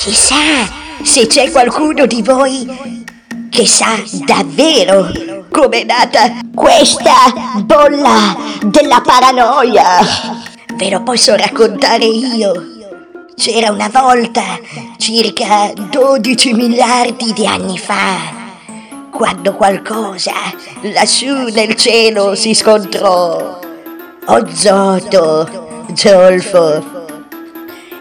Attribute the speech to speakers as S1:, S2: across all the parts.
S1: Chissà se c'è qualcuno di voi che sa davvero com'è nata questa bolla della paranoia. Ve lo posso raccontare io. C'era una volta, circa 12 miliardi di anni fa, quando qualcosa lassù nel cielo si scontrò. Ozoto, zolfo,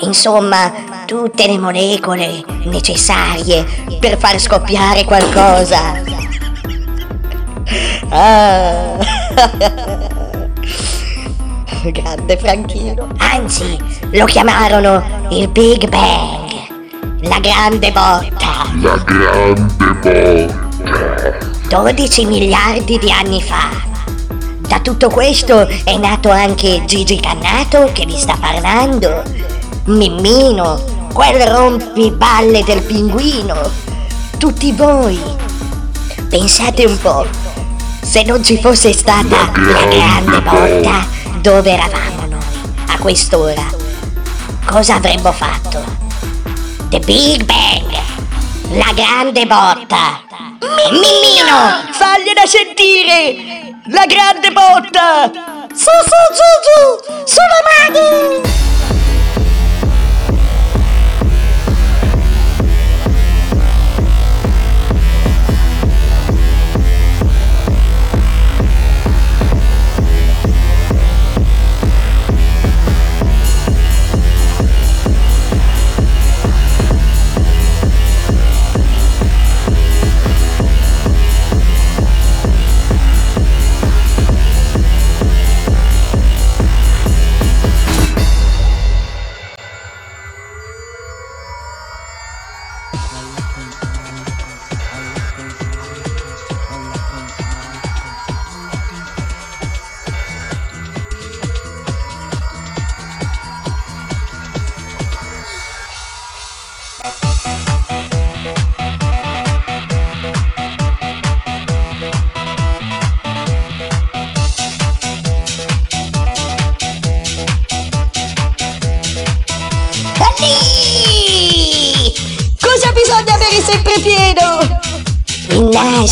S1: insomma tutte le molecole necessarie per far scoppiare qualcosa. Ah. Grande Franchino. Anzi, lo chiamarono il Big Bang, la grande botta.
S2: La grande botta.
S1: 12 miliardi di anni fa. Da tutto questo è nato anche Gigi Cannato che vi sta parlando. Mimmino, quel rompiballe del pinguino. Tutti voi. Pensate un po', se non ci fosse stata la grande botta, dove eravamo noi a quest'ora? Cosa avremmo fatto? The Big Bang, la grande botta. Mimmino, fagliela sentire! La grande botta! Su, su, giù, giù!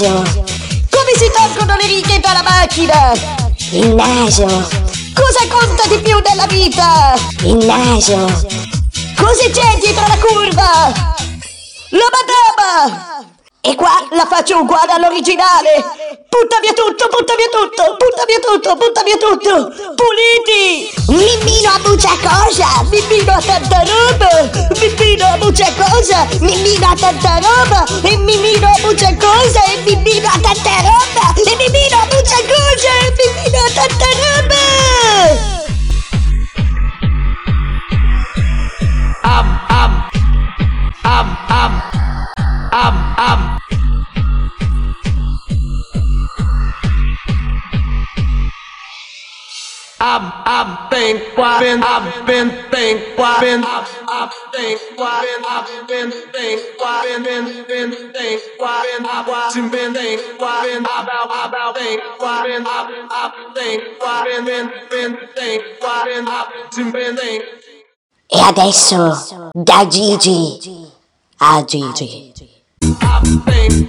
S1: Naso. Come si tolgono le righe dalla macchina? Il naso. Cosa conta di più nella vita? Il naso. Cosa c'è dietro la curva? La madama! E qua la faccio uguale all'originale! Butta via tutto, butta via tutto, butta via tutto, butta via tutto! Puliti! Mimmino a mucha cosa! Mimmino a tanta roba! Mimmino a mucha cosa! Mimmino a tanta roba! E Mimmino a mucha cosa! E Mimmino a tanta roba! E Mimmino a mucha cosa! E Mimmino a tanta roba!
S3: Been, I've been, I've been, think, I've been, I've, think, I've been, I've been, think, I've been, been, been, think, I've been, I've watching, been, think, I've been, about, about, think, I've been, I've, I've think, I've been, been, been, think, I've been, I've been, think.
S1: E adesso da Gigi a Gigi.
S3: I've been,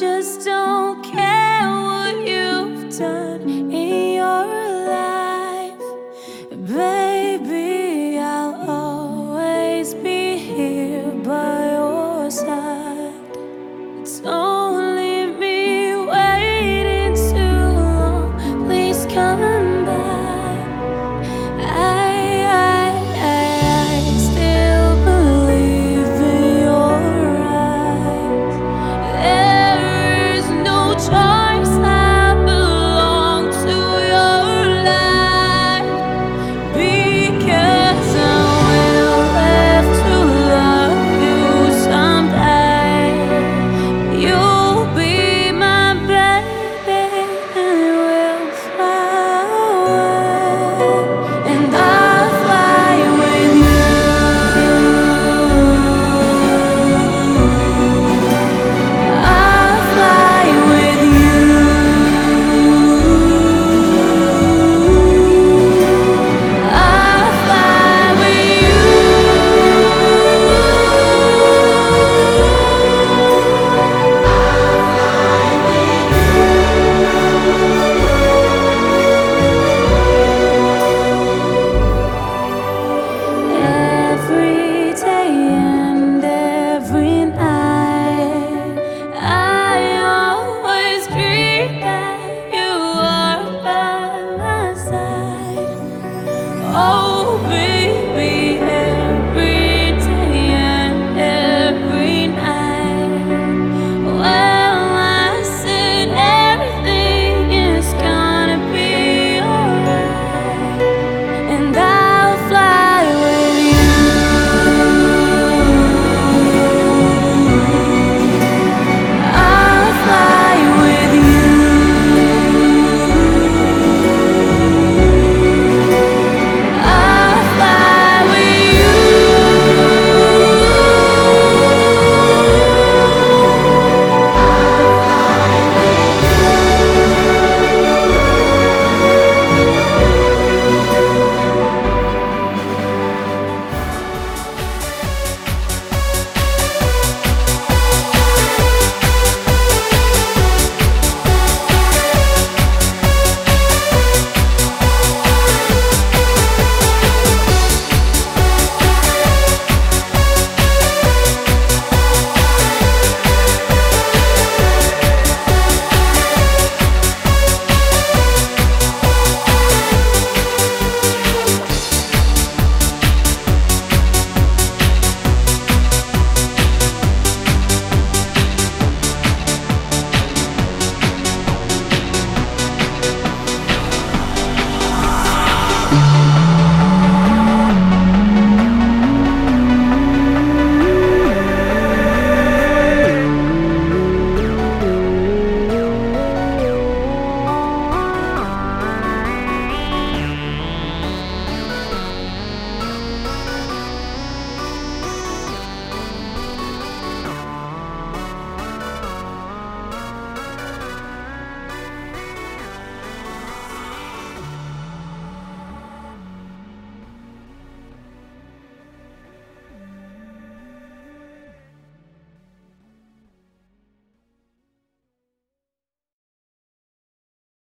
S4: just don't